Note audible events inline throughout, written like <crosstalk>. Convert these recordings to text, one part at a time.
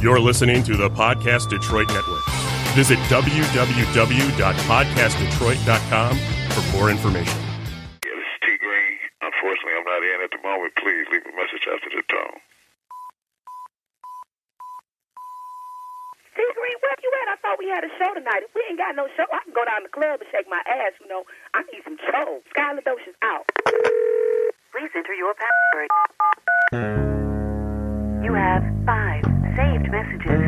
You're listening to the Podcast Detroit Network. Visit www.podcastdetroit.com for more information. Yeah, this is T Green. Unfortunately, I'm not in at the moment. Please leave a message after the tone. T Green, where you at? I thought we had a show tonight. If we ain't got no show, I can go down to the club and shake my ass. You know, I need some show. Skylar Dosh is out. Please enter your password. You have five saved messages.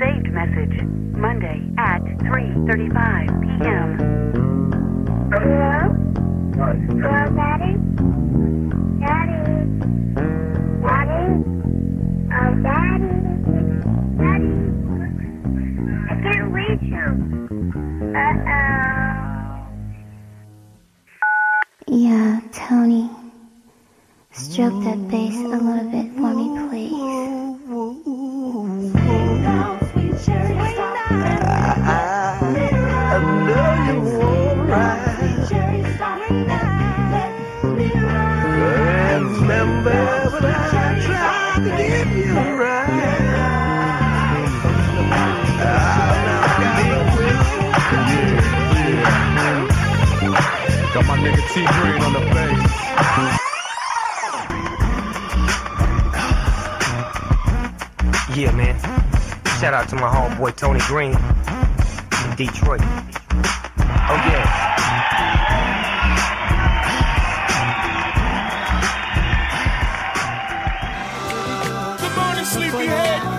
Saved message. Monday at 3.35 p.m. Hello? Hello, Daddy? Daddy? Daddy? Oh, Daddy? Daddy? I can't reach you. Uh-oh. Yeah, Tony. Stroke that bass a little bit for me, mm-hmm. please. Got my nigga T Green on the bass. Yeah, man. Shout out to my homeboy Tony Green in Detroit. Oh yeah. Good morning, sleepyhead.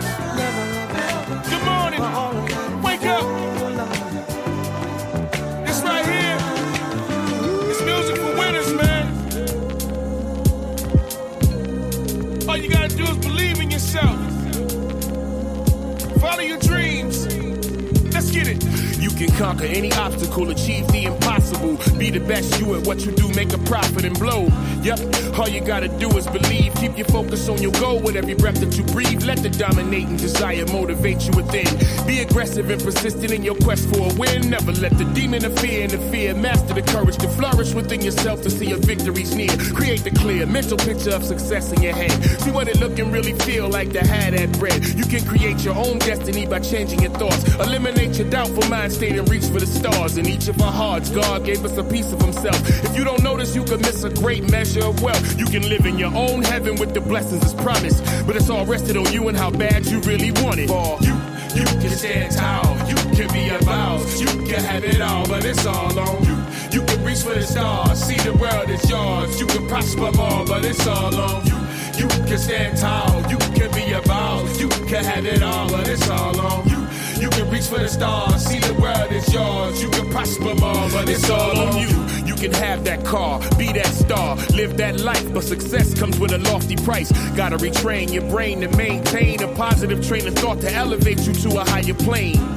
Can conquer any obstacle, achieve the impossible. Be the best you at what you do, make a profit and blow. Yep, all you gotta do is believe. Keep your focus on your goal with every breath that you breathe. Let the dominating desire motivate you within. Be aggressive and persistent in your quest for a win. Never let the demon of fear interfere. Master the courage to flourish within yourself to see your victories near. Create the clear mental picture of success in your head. See what it look and really feel like to have that bread. You can create your own destiny by changing your thoughts. Eliminate your doubtful mind state and reach for the stars. In each of our hearts, God gave us a piece of Himself. If you don't notice, you could miss a great measure of wealth. You can live in your own heaven with the blessings as promised. But it's all rested on you and how bad you really want it. For you, you can stand tall. You can be a boss. You can have it all, but it's all on you. You can reach for the stars. See the world is yours. You can prosper more, but it's all on you. You can stand tall. You can be a boss. You can have it all, but it's all on you. You can reach for the stars, see the world is yours. You can prosper more, but it's all on you. Can have that car, be that star, live that life, but success comes with a lofty price. Gotta retrain your brain to maintain a positive train of thought to elevate you to a higher plane.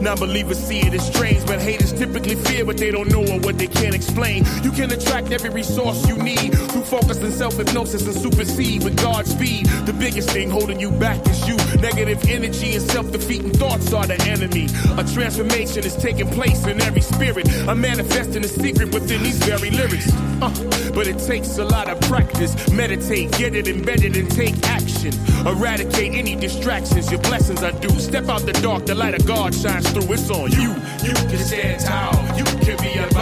Non-believers see it as strange, but haters typically fear what they don't know or what they can't explain. You can attract every resource you need through focus and self-hypnosis and supersede with God's speed. The biggest thing holding you back is you. Negative energy and self-defeating thoughts are the enemy. A transformation is taking place in every spirit. I'm manifesting a secret within these very lyrics. Uh, but it takes a lot of practice. Meditate, get it embedded, and take action. Eradicate any distractions. Your blessings are due. Step out the dark, the light of God shines through. It's on you. You can stand tall. You can be a.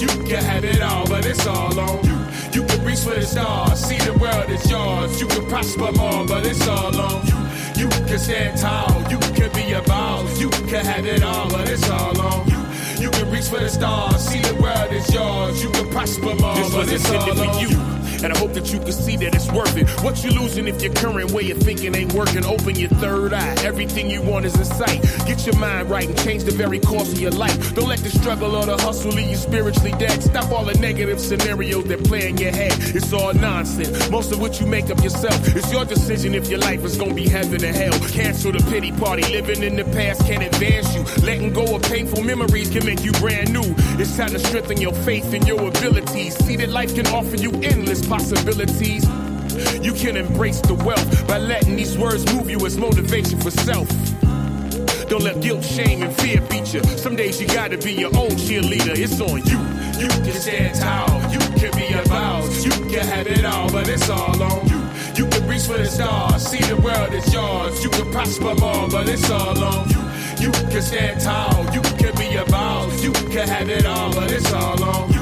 You can have it all, but it's all on you. You can reach for the stars. See the world is yours. You can prosper more, but it's all on you. You can stand tall. You can be a boss. You can have it all, but it's all on you. You can reach for the stars. See the world is yours. You can prosper more, this but it's all on you. And I hope that you can see that it's worth it. What you losing if your current way of thinking ain't working? Open your third eye. Everything you want is in sight. Get your mind right and change the very course of your life. Don't let the struggle or the hustle leave you spiritually dead. Stop all the negative scenarios that play in your head. It's all nonsense. Most of what you make up yourself. It's your decision if your life is gonna be heaven or hell. Cancel the pity party. Living in the past can't advance you. Letting go of painful memories can make you brand new. It's time to strengthen your faith and your abilities. See that life can offer you endless possibilities. You can embrace the wealth by letting these words move you as motivation for self. Don't let guilt, shame, and fear beat you. Some days you gotta be your own cheerleader. It's on you. You can stand tall. You can be a boss. You can have it all, but it's all on you. You can reach for the stars, see the world is yours. You can prosper more, but it's all on you. You can stand tall, you can be a boss, you can have it all, but it's all on you.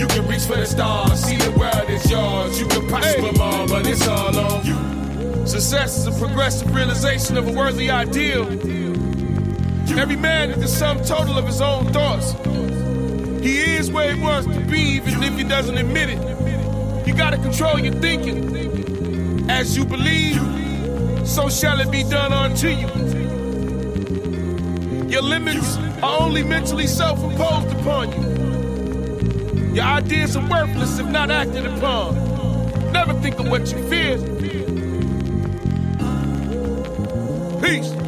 You can reach for the stars, see the world is yours. You can prosper more, but it's all on you. Success is a progressive realization of a worthy ideal. Every man is the sum total of his own thoughts. He is where he wants to be, even if he doesn't admit it. You gotta control your thinking. As you believe, so shall it be done unto you. Your limits are only mentally self imposed upon you. Your ideas are worthless if not acted upon. Never think of what you fear. Peace.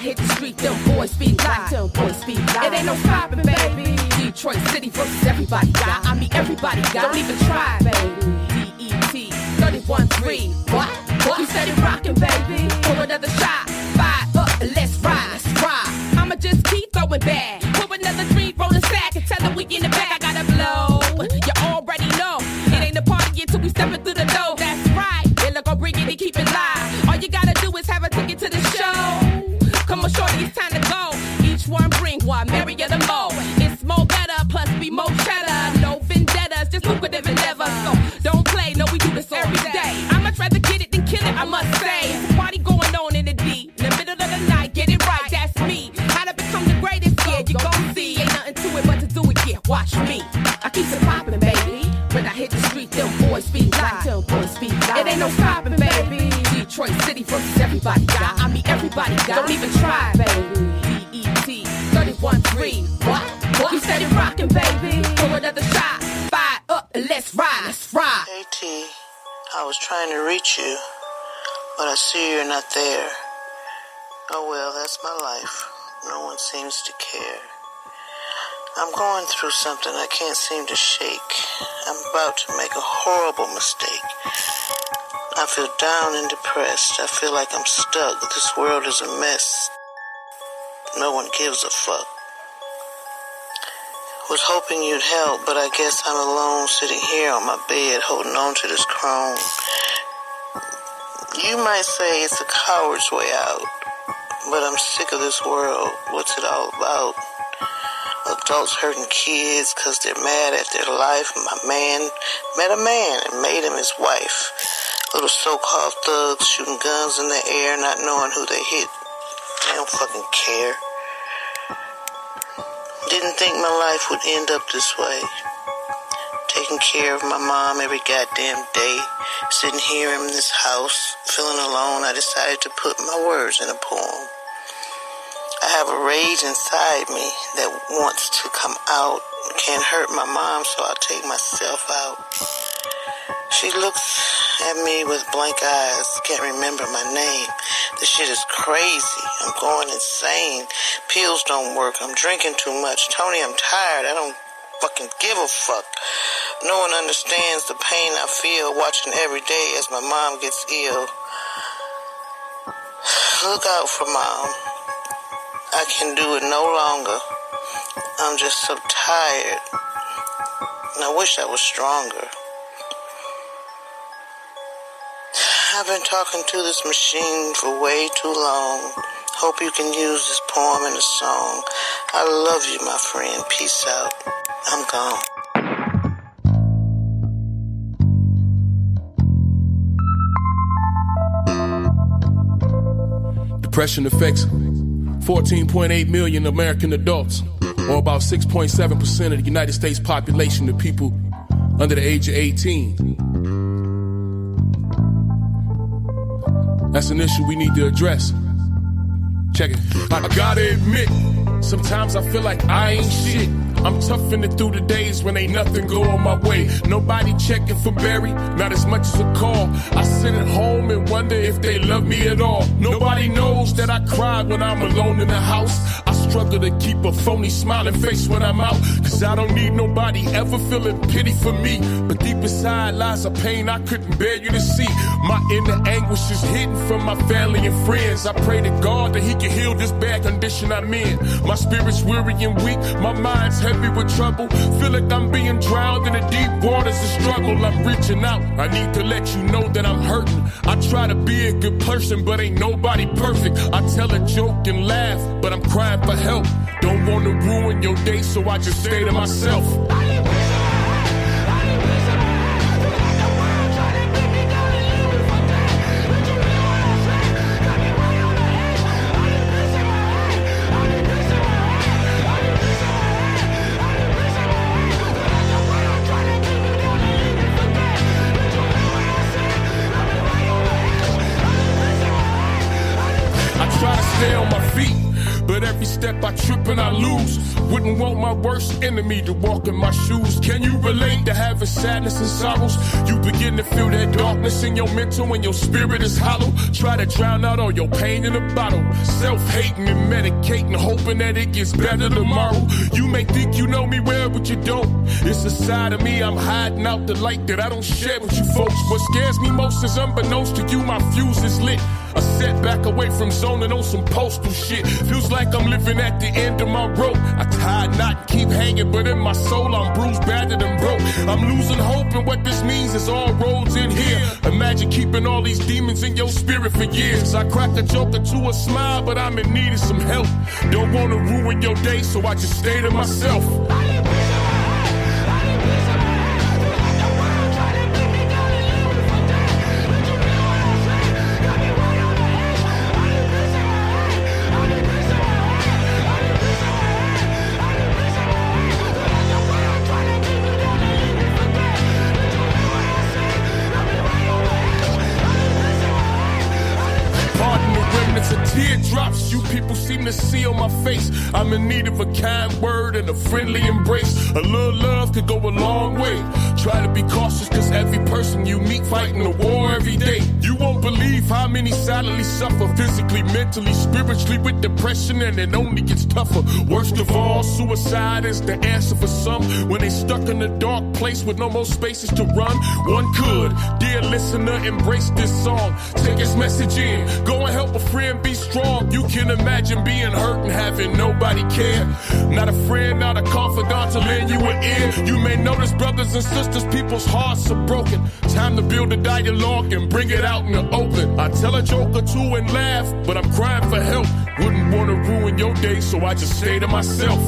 Hit the street, them boys speak like them boys speak like. It ain't no stopping, baby. Detroit City versus everybody got. I mean, everybody got. Don't even try, baby. DET 31-3. What? What? You steady rockin', baby. For another shot. Fire up let's ride. Let's ride. I'ma just keep throwing back. For another drink, roll a sack and tell them we in the back. I gotta blow. You already know. It ain't a party until we steppin' through the no stopping, baby. Detroit City versus everybody got. I mean, everybody got. Don't even try, baby. DET 31-3. What? What? You steady rockin', baby. For another shot. Fire up and let's ride. Let's ride. Hey T, I was trying to reach you, but I see you're not there. Oh well, that's my life. No one seems to care. I'm going through something I can't seem to shake. I'm about to make a horrible mistake. I feel down and depressed. I feel like I'm stuck. This world is a mess. No one gives a fuck. Was hoping you'd help, but I guess I'm alone sitting here on my bed holding on to this crone. You might say it's a coward's way out, but I'm sick of this world. What's it all about? Adults hurting kids because they're mad at their life. My man met a man and made him his wife. Little so-called thugs shooting guns in the air, not knowing who they hit. They don't fucking care. Didn't think my life would end up this way. Taking care of my mom every goddamn day. Sitting here in this house, feeling alone, I decided to put my words in a poem. I have a rage inside me that wants to come out. Can't hurt my mom, so I'll take myself out. She looks at me with blank eyes, can't remember my name. This shit is crazy. I'm going insane. Pills don't work. I'm drinking too much. Tony, I'm tired. I don't fucking give a fuck. No one understands the pain I feel watching every day as my mom gets ill. Look out for mom. I can do it no longer. I'm just so tired. And I wish I was stronger. I've been talking to this machine for way too long. Hope you can use this poem in a song. I love you, my friend. Peace out. I'm gone. Depression affects 14.8 million American adults, or about 6.7% of the United States population of people under the age of 18. That's an issue we need to address. Check it. I gotta admit, sometimes I feel like I ain't shit. I'm toughing it through the days when ain't nothing going my way. Nobody checking for Barry, not as much as a call. I sit at home and wonder if they love me at all. Nobody knows that I cry when I'm alone in the house. I struggle to keep a phony smiling face when I'm out. Cause I don't need nobody ever feeling pity for me. But deep inside lies a pain I couldn't bear you to see. My inner anguish is hidden from my family and friends. I pray to God that He can heal this bad condition I'm in. My spirit's weary and weak, my mind's heavy with trouble. Feel like I'm being drowned in the deep waters of struggle. I'm reaching out. I need to let you know that I'm hurting. I try to be a good person, but ain't nobody perfect. I tell a joke and laugh, but I'm crying for help. Don't want to ruin your day, so I just stay to myself. Enemy to walk in my shoes. Can you relate to having sadness and sorrows? You begin to feel that darkness in your mental when your spirit is hollow. Try to drown out all your pain in a bottle. Self hating and medicating, hoping that it gets better tomorrow. You may think you know me well, but you don't. It's a side of me I'm hiding out the light that I don't share with you folks. What scares me most is unbeknownst to you, my fuse is lit. A setback away from zoning on some postal shit. Feels like I'm living at the end of my rope. I tie a knot keep hanging, but in my soul I'm bruised, battered, and broke. I'm losing hope, and what this means is all roads in here. Imagine keeping all these demons in your spirit for years. I crack a joke or two a smile, but I'm in need of some help. Don't wanna ruin your day, so I just stay to myself. A kind word and a friendly embrace. A little love could go a long way. Try to be cautious, cause every person you meet fighting a war every day. You won't believe how many silently suffer physically, mentally, spiritually with depression, and it only gets tougher. Worst of all, suicide is the answer for some when they stuck in a dark place with no more spaces to run. One could, dear listener, embrace this song. Take its message in. Go and help a friend be strong. You can imagine being hurt and having nobody care. Not a friend, not a confidant to lend you an ear. You may notice, brothers and sisters, people's hearts are broken. Time to build a dialogue and bring it out in the open. I tell a joke or two and laugh, but I'm crying for help. Wouldn't want to ruin your day, so I just stay to myself.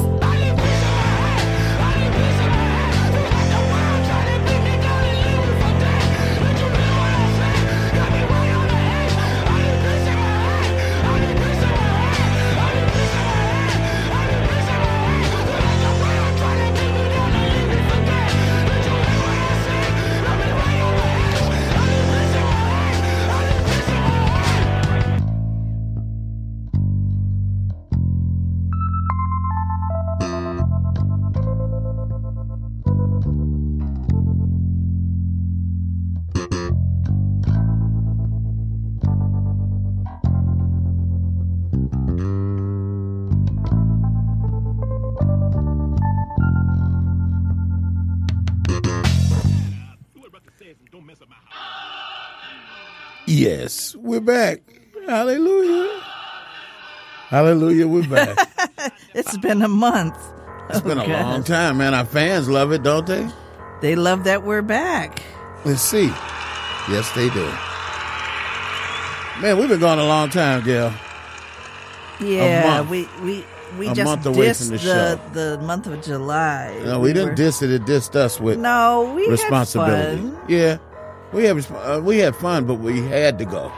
Yes, we're back. Hallelujah. Hallelujah, we're back. <laughs> It's been a month. It's been a long time, man. Our fans love it, don't they? They love that we're back. Let's see. Yes, they do. Man, we've been gone a long time, Gail. Yeah, month. we we we A just month away dissed from the the, show. the month of July. No, we, didn't were- diss it. It dissed us with No, we had responsibility. fun. Yeah, we had uh, we had fun, but we had to go.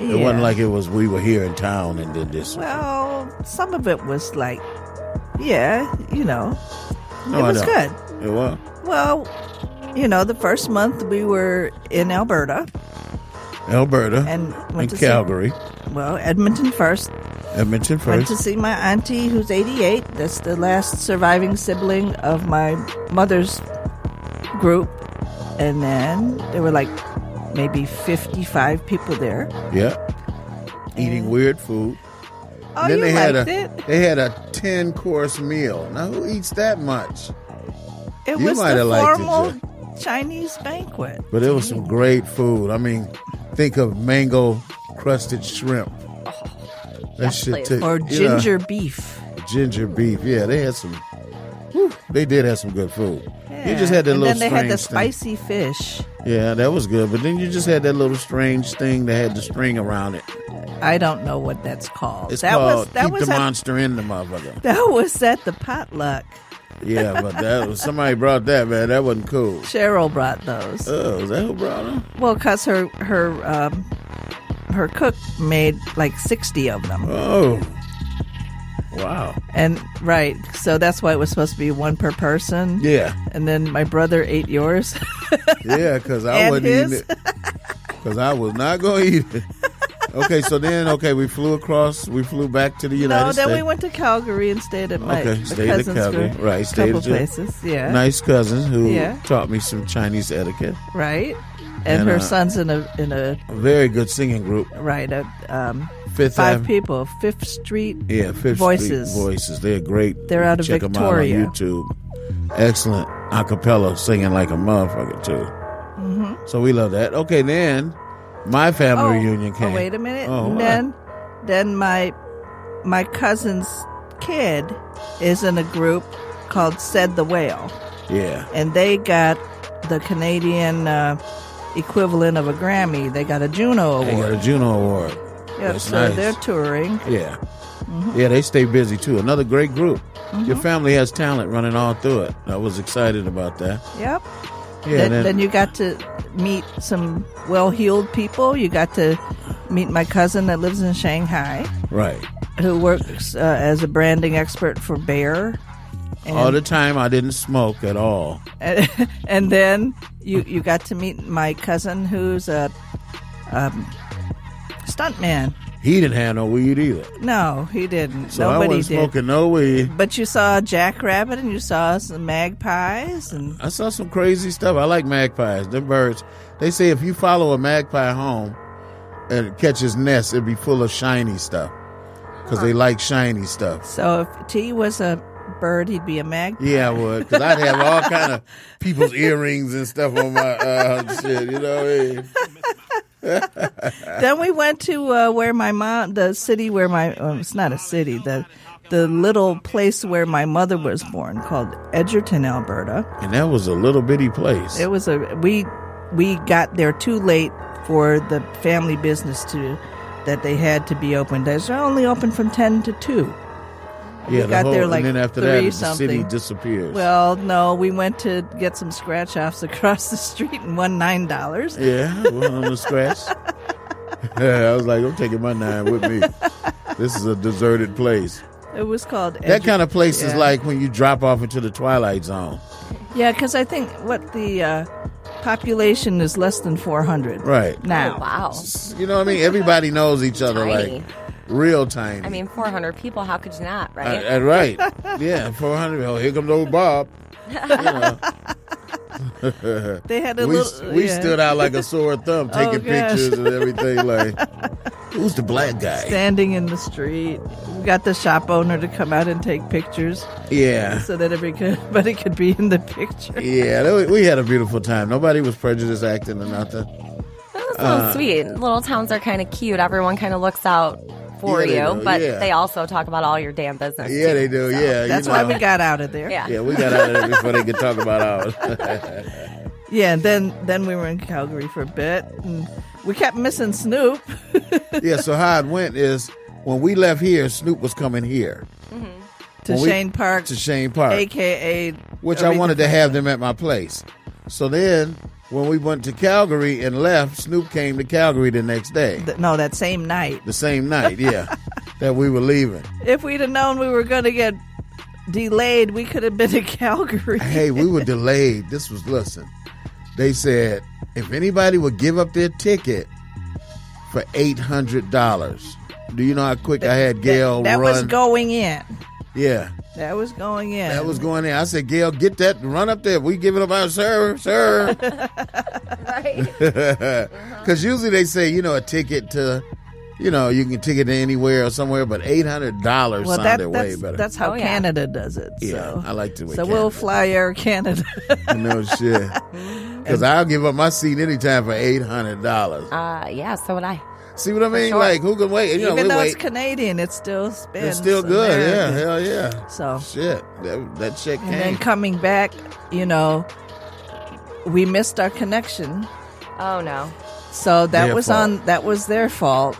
It wasn't like it was we were here in town and did this. Well, some of it was like, yeah, you know, No, it was good. It was. Well, you know, the first month we were in Alberta Alberta and went to see- Calgary. well, Edmonton first. Edmonton first. Went to see my auntie who's 88. That's the last surviving sibling of my mother's group. And then there were like maybe 55 people there. Yeah. Eating weird food. Oh, then you they had liked a it? they had a ten course meal. Now who eats that much? It You was the have it, formal Chinese banquet. But it was some great food. I mean, think of mango crusted shrimp. Oh, that shit took- Or you know, ginger beef. ginger beef. Yeah, they had some. whew, they did have some good food. You just had that and little then they had the strange spicy fish. Yeah, that was good. But then you just had that little strange thing that had the string around it. I don't know what that's called. It's that called was that keep was the at, monster in the motherfucker. <laughs> that was at the potluck. Yeah, but that was somebody brought that man. That wasn't cool. Cheryl brought those. Oh, is that who brought them? Well, cause her her um, her cook made like sixty of them. Oh, wow. And right, so that's why it was supposed to be one per person. Yeah. And then my brother ate yours. <laughs> Yeah, because I wasn't his? eating it. Because I was not going to eat it. Okay, so then, okay, we flew across. We flew back to the United no, States. then we went to Calgary and stayed at my Okay, stayed at cousin's Calgary. group. Right, stayed couple at places. Yeah. Nice cousin who Yeah. taught me some Chinese etiquette. Right. And, And, her uh, son's in a in a A very good singing group. right a um, Fifth five Ave- people Fifth Street Yeah, Fifth Voices. Street Voices. They're great. They're out of Check Victoria. them out on YouTube. Excellent a cappella singing like a motherfucker too. Mhm. So we love that. Okay, then my family Oh, reunion came. Oh, wait a minute. Oh, what? then, then my my cousin's kid is in a group called Said the Whale, yeah. and they got the Canadian uh, equivalent of a Grammy. They got a Juno They got Award. a Juno Award. Yep, That's so nice. they're touring. Yeah. Mhm. Yeah, they stay busy too. Another great group. Your Mhm. family has talent running all through it. I was excited about that. Yep. Yeah, then, then- then you got to meet some well-heeled people. You got to meet my cousin that lives in Shanghai, Right. who works uh, as a branding expert for Bear. And, all the time I didn't smoke at all. and, <laughs> and then you you got to meet my cousin who's a um, stuntman. He didn't have no weed either. No, he didn't. So I Nobody wasn't did. smoking no weed. But you saw a jackrabbit and you saw some magpies and I saw some crazy stuff. I like magpies. Them birds. They say if you follow a magpie home and it catches nest, it'd be full of shiny stuff. Because they like shiny stuff. so if T was a bird, he'd be a magpie. Yeah, I would. Because I'd have all kind of <laughs> people's earrings and stuff on my uh, shit. You know what I mean? Then we went to uh, where my mom, the city where my, well, it's not a city, the the little place where my mother was born called Edgerton, Alberta. And that was a little bitty place. It was a we we got there too late for the family business to that they had to be open. They're only open from ten to two. Yeah, we the got whole, there like and then after three that, the something. city disappears. Well, no, we went to get some scratch offs <laughs> across the street and won nine dollars. Yeah, well, on the scratch. <laughs> <laughs> I was like, I'm taking my nine with me. This is a deserted place. It was called That kind of place is like when you drop off into the twilight zone. Yeah, because I think what the uh, population is less than four hundred Right. now. Oh, wow. You know what I mean? Everybody knows each other, Tiny. like real tiny. I mean, 400 people. How could you not, right? Uh, uh, right. Yeah, 400. Oh, here comes old Bob. You know. <laughs> They had a we, little- We yeah. stood out like a sore thumb, <laughs> taking Oh, pictures and everything. <laughs> Like, who's the black guy? Standing in the street. We got the shop owner to come out and take pictures. Yeah. So that everybody could be in the picture. Yeah, we had a beautiful time. Nobody was prejudice acting or nothing. That's so Uh, sweet. Little towns are kind of cute. Everyone kind of looks out for Yeah, you, but yeah. they also talk about all your damn business. Yeah, too. they do. Yeah, That's you why we got out of there. Yeah. Yeah, we got out of there before they could talk about ours. <laughs> Yeah, and then then we were in Calgary for a bit, and we kept missing Snoop. <laughs> yeah, so how it went is when we left here, Snoop was coming here mm-hmm. to When we- Chene Park, to Chene Park, aka which I wanted to have them at my place. So then, when we went to Calgary and left, Snoop came to Calgary the next day, Th- No, that same night. the same night. Yeah, <laughs> that we were leaving. If we'd have known we were going to get delayed, we could have been in <laughs> Calgary. Hey, we were delayed. This was listen. They said if anybody would give up their ticket for eight hundred dollars. Do you know how quick I had Gail that run? was going in. yeah, That was going in. that was going in. I said, Gail, get that, run up there. We give it up, out, sir, <laughs> <laughs> sir. Because <laughs> usually they say, you know, a ticket to, you know, you can ticket to anywhere or somewhere, but eight hundred dollars well, that, sounded way that's, better. that's how Oh, yeah. Canada does it. yeah, so. I like the way. So we'll fly Air Canada. no shit. Because I'll give up my seat anytime for eight hundred dollars. Uh, yeah, so would I. See what I mean? sure. Like who can wait? You Even we though wait. it's Canadian, it still spins. It's still good. Yeah, hell yeah. So Shit, that, that shit and then coming back, you know, we missed our connection. Oh no. So that Their was fault. on that was their fault.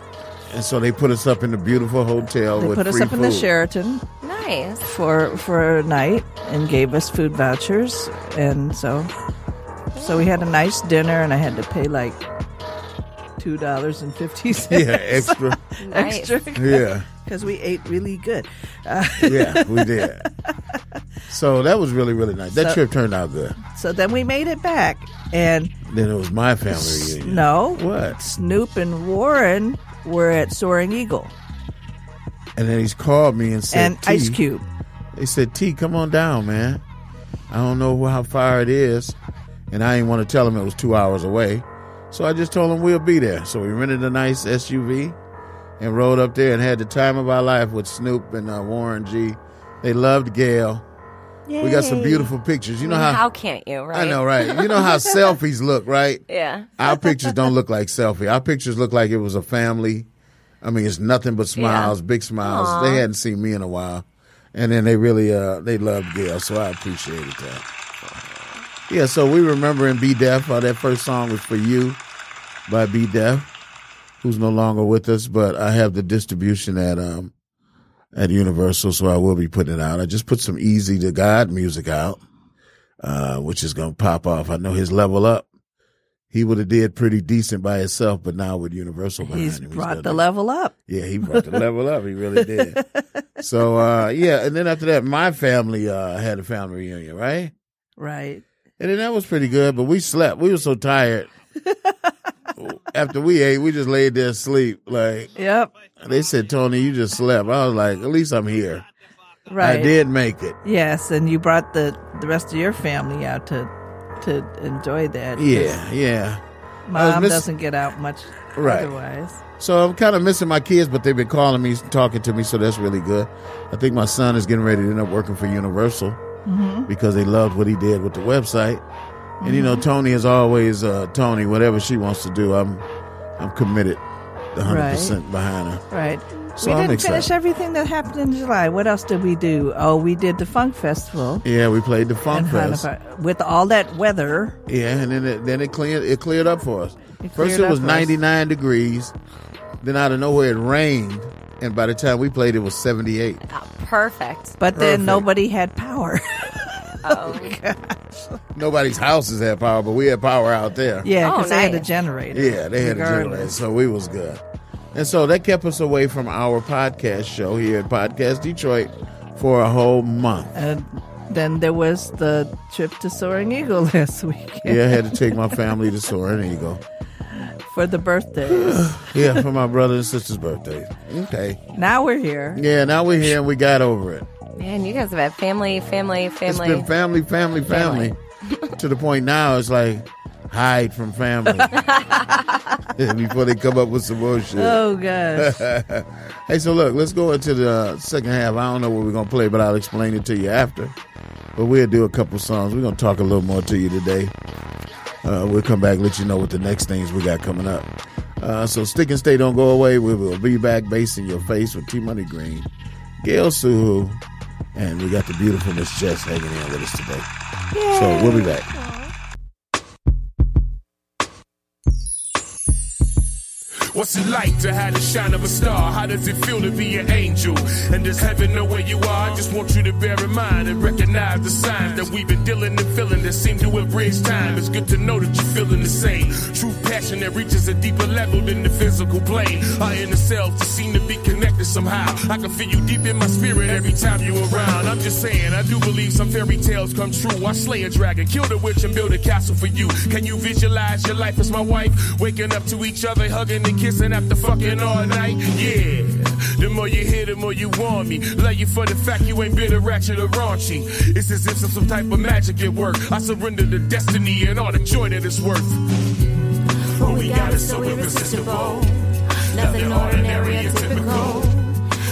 And so they put us up in the beautiful hotel They with put us free up in the. Sheraton Nice. for for a night and gave us food vouchers and so so we had a nice dinner and I had to pay like two dollars and fifty cents. Yeah, extra. <laughs> Nice. extra. Yeah. because we ate really good. Uh, yeah, we did. So that was really, really nice. That So- trip turned out good. so then we made it back and Then it was my family reunion. no, What? Snoop and Warren were at Soaring Eagle And then he's called me and said, and T, Ice Cube. They said, T, come on down, man. I don't know how far it is. And I didn't want to tell him it was two hours away. So I just told him we'll be there. So we rented a nice SUV and rode up there and had the time of our life with Snoop and uh, Warren G. They loved Gail. We got some beautiful pictures. You know I mean, how, how can't you, right? I know, right? You know how <laughs> selfies look, right? Yeah. Our pictures don't look like selfie. Our pictures look like it was a family. I mean, it's nothing but smiles, big smiles. Aw. They hadn't seen me in a while, and then they really uh they loved Gail, so I appreciated that. Yeah, so we remember in Be Deaf. Uh, that first song was for you by Be Deaf, who's no longer with us, but I have the distribution at um at Universal, so I will be putting it out. I just put some Easy to God music out, uh, which is gonna pop off. I know his level up he would have did pretty decent by himself, but now with Universal behind He's him, he's brought the do- level up. Yeah, he brought the level up. He really did. <laughs> So uh, yeah, and then after that, my family uh, had a family reunion, right? Right. And then that was pretty good, but we slept. We were so tired. <laughs> after we ate, we just laid there asleep. Like Yep. they said, Tony, you just slept. I was like, at least I'm here. Right. I did make it. Yes, and you brought the the rest of your family out to to enjoy that. Yeah, yeah. Mom miss- doesn't get out much Right. otherwise. So I'm kind of missing my kids, but they've been calling me, talking to me, so that's really good. I think my son is getting ready to end up working for Universal Mhm. because they loved what he did with the website. And you know, Mhm. Tony is always uh, Tony. Whatever she wants to do, I'm I'm committed, 100 percent behind her. Right. So we I'm didn't excited. finish everything that happened in July. What else did we do? Oh, we did the Funk Festival. Yeah, we played the Funk Fest. With all that weather, Yeah, and then it, then it cleared it cleared up for us. It First it was for us. 99 degrees, then out of nowhere it rained, and by the time we played, it was 78. Uh, perfect. but then nobody had power. <laughs> Oh, gosh. <laughs> Nobody's houses had power, but we had power out there. yeah, Oh, because they had a generator. Yeah, they had a generator, so we was good. And so that kept us away from our podcast show here at Podcast Detroit for a whole month. And then there was the trip to Soaring Eagle <laughs> last week Yeah, I had to take my family to Soaring Eagle. for the birthdays. <sighs> Yeah, for my brother and sister's birthday. Okay. now we're here. Yeah, now we're here and we got over it. man, you guys have had family, family, It's family. been family, family, family. <laughs> to the point now it's like hide from family. <laughs> <laughs> before they come up with some more shit. Oh, gosh. <laughs> hey, so look, let's go into the second half. I don't know what we're gonna play, but I'll explain it to you after. But we'll do a couple songs. We're gonna talk a little more to you today. Uh, we'll come back, let you know what the next things we got coming up. Uh, so stick and stay, don't go away. We will be back, bass in your face with T Money Green, Gail Suhu, and we got the beautiful Miss Jess hanging in with us today. So we'll be back. What's it like to have the shine of a star? How does it feel to be an angel? And does heaven know where you are? I just want you to bear in mind and recognize the signs that we've been dealing and feeling that seem to have bridged time. It's good to know that you're feeling the same. True passion that reaches a deeper level than the physical plane. Our inner selves just seem to be connected somehow. I can feel you deep in my spirit every time you're around. I'm just saying, I do believe some fairy tales come true. I slay a dragon, kill the witch, and build a castle for you. Can you visualize your life as my wife? Waking up to each other, hugging and kissing after fucking all night. Yeah. The more you hear, the more you want me. Love you for the fact you ain't bitter, ratchet, or raunchy. It's as if some, some type of magic at work. I surrender to destiny and all the joy that it's worth. What we got is so irresistible. Nothing ordinary or typical.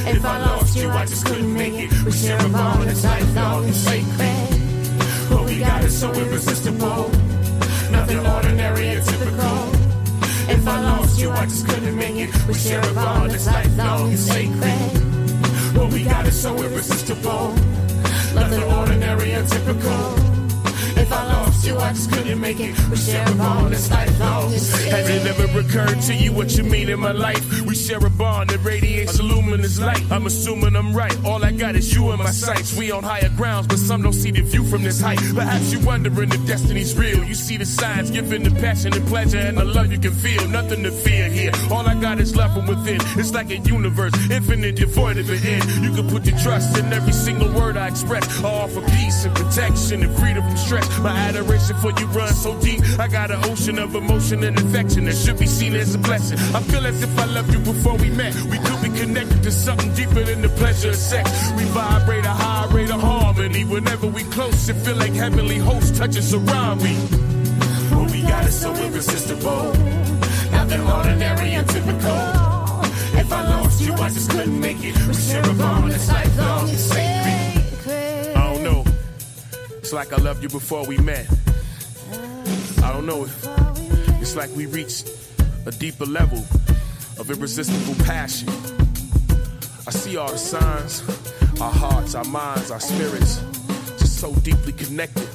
If I lost you, I just couldn't make it. We share a bond that's lifelong and sacred. What we got is so irresistible. Nothing ordinary or typical. If I lost you, I just couldn't make it. We share a bond that's lifelong and sacred. What we got is so irresistible. Nothing ordinary or typical. I just couldn't make it. We share a bond that's lifelong. Has it ever occurred to you what you mean in my life? We share a bond that radiates a luminous light. I'm assuming I'm right. All I got is you in my sights. We on higher grounds, but some don't see the view from this height. Perhaps you're wondering if destiny's real. You see the signs, giving the passion and pleasure and the love you can feel. Nothing to fear here. All I got is love from within. It's like a universe, infinite, devoid of an end. You can put your trust in every single word I express. I offer peace and protection and freedom from stress. My adoration for you run so deep. I got an ocean of emotion and affection that should be seen as a blessing. I feel as if I loved you before we met. We could be connected to something deeper than the pleasure of sex. We vibrate a high rate of harmony. Whenever we close, it feel like heavenly hosts touch us around me. What we got is so irresistible. Nothing ordinary and typical. If I lost you, I just couldn't make it. We share a bond that's lifelong sacred. I don't know. It's like I loved you before we met. I don't know. If it's like we reached a deeper level of irresistible passion. I see all the signs, our hearts, our minds, our spirits, just so deeply connected.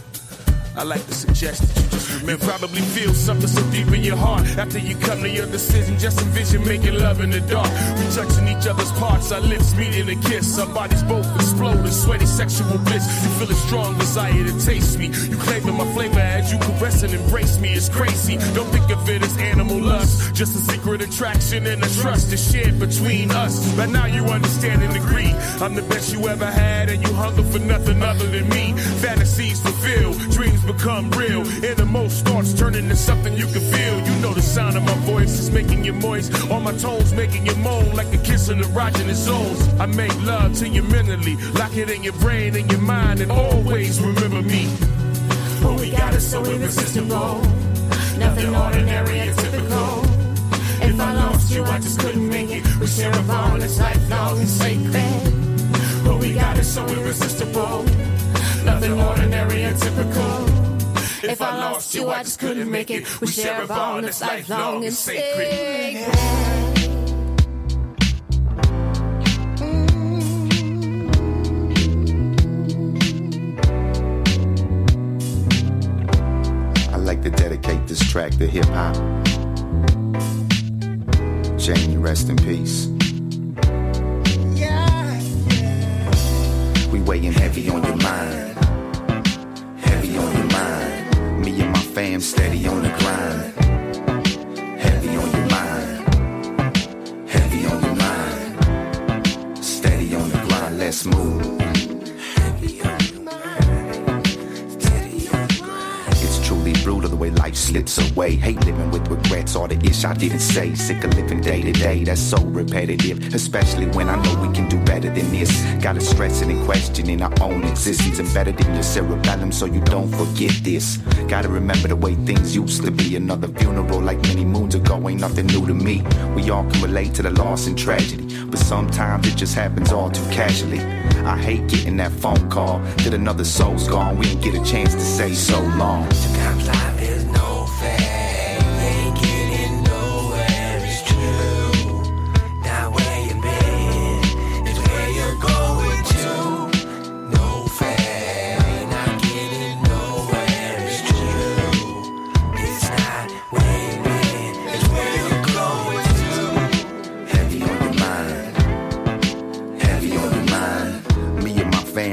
I like to suggest that you probably feel something so deep in your heart after you come to your decision. Just envision making love in the dark. We touching each other's parts, our lips meeting a kiss. Our bodies both explode in sweaty sexual bliss. You feel a strong desire to taste me. You claiming my flavor as you caress and embrace me. It's crazy. Don't think of it as animal lust. Just a secret attraction and a trust is shared between us. But now you understand and agree. I'm the best you ever had, and you hunger for nothing other than me. Fantasies fulfilled, dreams become real. Innermost thoughts turn into something you can feel. You know the sound of my voice is making you moist. All my tones making you moan like a kiss in the erogenous zones. I make love to you mentally, lock it in your brain and your mind, and always remember me. What we got is so irresistible. Nothing ordinary and typical. If I lost you, I just couldn't make it. We share a bond that's lifelong and sacred. What we got is so irresistible. Nothing ordinary and typical. If I lost you, I just couldn't make it. We share a bond that's lifelong and sacred. I'd like to dedicate this track to hip hop. Jamie, rest in peace. Yeah. We weighing heavy on your mind. Fam steady on the grind. Heavy on your mind. Heavy on your mind. Steady on the grind, let's move. Brutal the way life slips away. Hate living with regrets, all the ish I didn't say. Sick of living day to day, that's so repetitive. Especially when I know we can do better than this. Gotta stress it and questioning our own existence embedded in your cerebellum so you don't forget this. Gotta remember the way things used to be. Another funeral like many moons ago ain't nothing new to me. We all can relate to the loss and tragedy, but sometimes it just happens all too casually. I hate getting that phone call that another soul's gone. We didn't get a chance to say so long. Sometimes life is no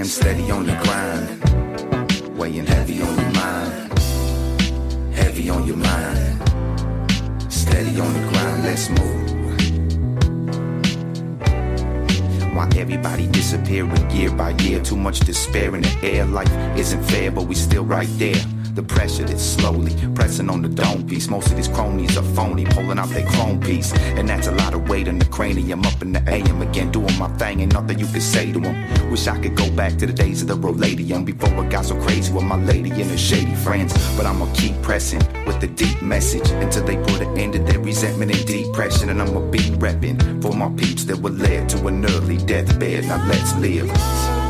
fam steady on the grind. Weighing heavy on your mind. Heavy on your mind. Steady on the grind, let's move. Why everybody disappearing year by year? Too much despair in the air. Life isn't fair, but we still right there. The pressure that's slowly pressing on the dome piece. Most of these cronies are phony, pulling out their chrome piece. And that's a lot of weight in the cranium. Up in the AM again, doing my thing. Ain't nothing you can say to them. Wish I could go back to the days of the Roladium before I got so crazy with my lady and her shady friends. But I'ma keep pressing with the deep message until they put an end to their resentment and depression. And I'ma be repping for my peeps that were led to an early deathbed. Now let's live.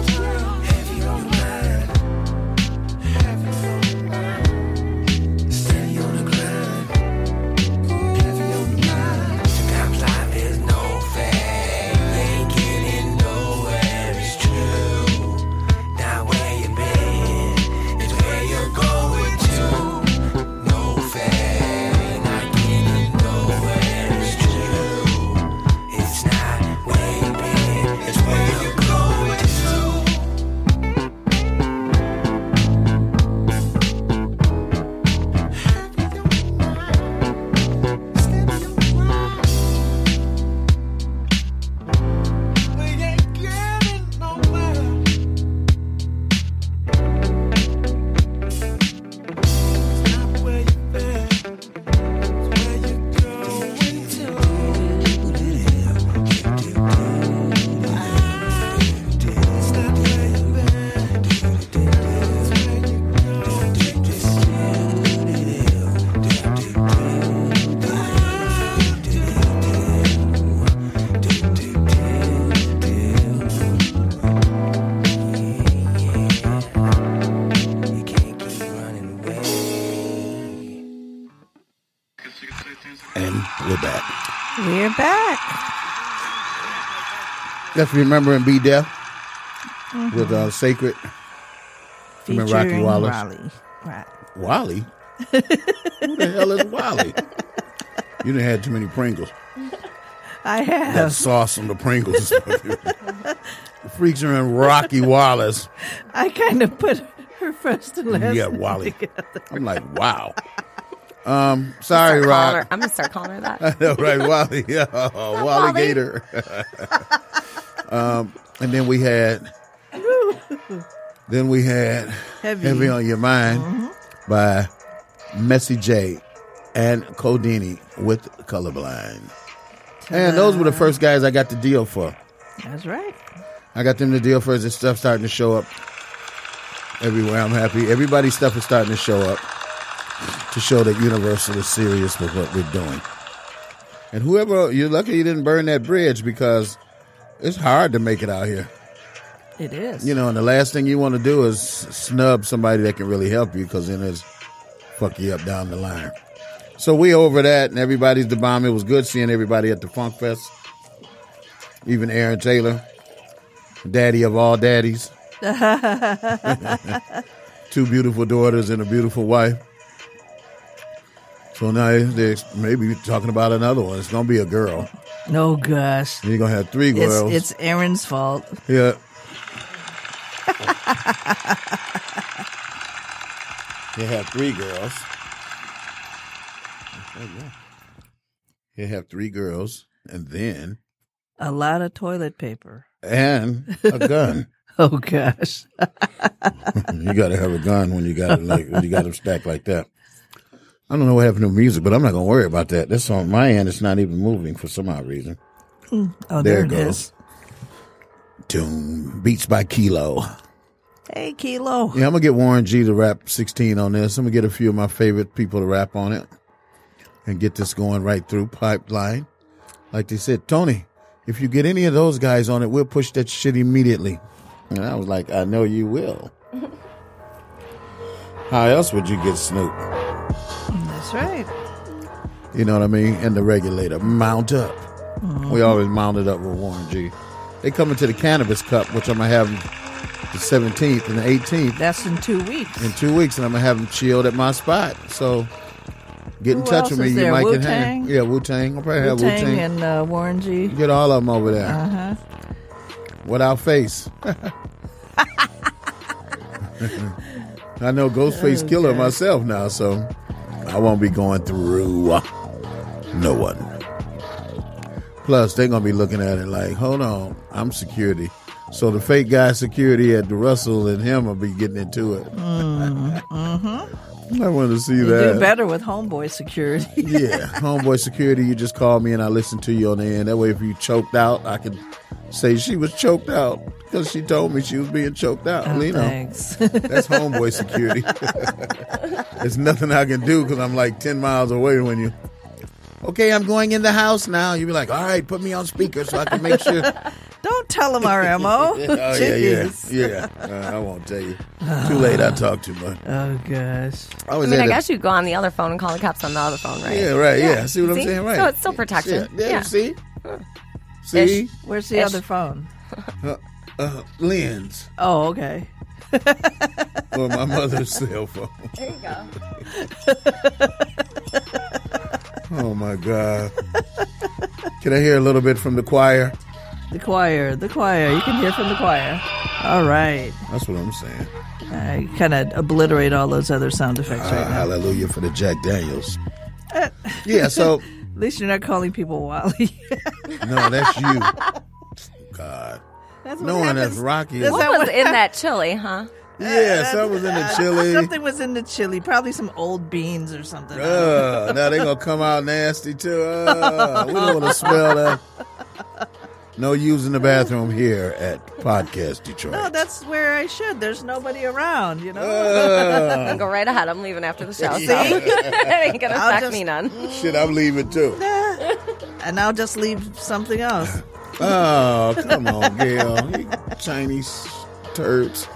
Let's remember and be deaf with Mhm. uh, Sacred. Remember Rocky Wallace? Raleigh. Right. Wally? <laughs> Who the hell is Wally? You didn't have too many Pringles. I have. That sauce on the Pringles. the freaks are in Rocky Wallace. I kind of put her first and last. Yeah, Wally. together. I'm like, wow. Um, sorry, Rock. her- I'm gonna start calling her that. I <laughs> know, right? Wally, <laughs> yeah, Wally, Wally. Gator. Um, and then we had, then we had Heavy. "Heavy, on Your Mind" by Messy J and Codini with Colorblind. And those were the first guys I got the deal for. That's right. I got them the deal first. This stuff starting to show up everywhere. I'm happy. Everybody's stuff is starting to show up to show that Universal is serious with what we're doing. And whoever you're lucky you didn't burn that bridge because it's hard to make it out here. It is. You know, and the last thing you want to do is snub somebody that can really help you because then it's fuck you up down the line. So we over that, and everybody's the bomb. It was good seeing everybody at the Funk Fest, even Aaron Taylor, daddy of all daddies, <laughs> two beautiful daughters and a beautiful wife. So now they're maybe talking about another one. It's gonna be a girl. No, gosh. You're gonna have three girls. it's Aaron's fault. Yeah. <laughs> You have three girls. You have three girls, and then A lot of toilet paper. and a gun. <laughs> oh gosh. <laughs> you got to have a gun when you got like when you got them stacked like that. I don't know what happened to music, but I'm not gonna worry about that. That's on my end. It's not even moving for some odd reason. Mm. Oh, there, there, it goes. is. Doom beats by Kilo. Hey, Kilo. Yeah, I'm gonna get Warren G to rap 16 on this. I'm gonna get a few of my favorite people to rap on it, and get this going right through pipeline. Like they said, Tony, if you get any of those guys on it, we'll push that shit immediately. And I was like, I know you will. <laughs> How else would you get Snoop? That's right. You know what I mean? And the regulator, mount up. We always mounted up with Warren G. They coming to the Cannabis Cup, which I'm gonna have the 17th and the 18th That's in two weeks. in two weeks, and I'm gonna have them chilled at my spot. So get in Who touch with me. You might Wu-Tang? get hang. Yeah, Wu Tang. I'll probably have Wu Wu-Tang Tang. and uh, Warren G. Get all of them over there Uh huh. without face. <laughs> I know Ghostface Oh, Killer God. myself now, so I won't be going through uh, no one. Plus, they're gonna be looking at it like, hold on, I'm security. So the fake guy security at the Russell and him will be getting into it. Mm-hmm. <laughs> I want to see You that. do better with homeboy security. yeah, homeboy security. You just call me and I listen to you on the end. That way, if you choked out, I can say she was choked out because she told me she was being choked out. Oh, you know, thanks. that's homeboy <laughs> security. There's nothing I can do because I'm like ten miles away when you. Okay, I'm going in the house now. You'd be like, all right, put me on speaker so I can make sure. <laughs> Don't tell him our MO. <laughs> oh yeah, yeah, yeah. Uh, I won't tell you. Too late. I <sighs> talk too much. Oh gosh. I I mean, at I a- guess you could go on the other phone and call the cops on the other phone, right? Yeah, right. Yeah, see what I'm saying? Right. So it's still protection. Yeah, Yeah. see? See? Where's the Ish. other phone? <laughs> Uh, uh, lens. Oh, okay. <laughs> or my mother's cell phone. There you go. <laughs> Oh my God. Can I hear a little bit from the choir? The choir. The choir. You can hear from the choir. All right. That's what I'm saying. I kind of obliterate all those other sound effects Ah, right now. hallelujah for the Jack Daniels. Yeah, so At least you're not calling people Wally. <laughs> no, that's you. God. That's no one happens. as rocky as That's What was in that chili, huh? <laughs> Yeah, something was in the <laughs> chili. Something was in the chili. Probably some old beans or something. Uh, now they're gonna come out nasty too. Uh, we don't want to smell that. No using the bathroom here at Podcast Detroit. No, that's where I should. There's nobody around, you know. Uh, <laughs> Go right ahead. I'm leaving after the show. <laughs> See? So. ain't gonna I'll affect just- me none. Shit, I'm leaving too. <laughs> and I'll just leave something else. Oh, come on, Gail. You Chinese turds.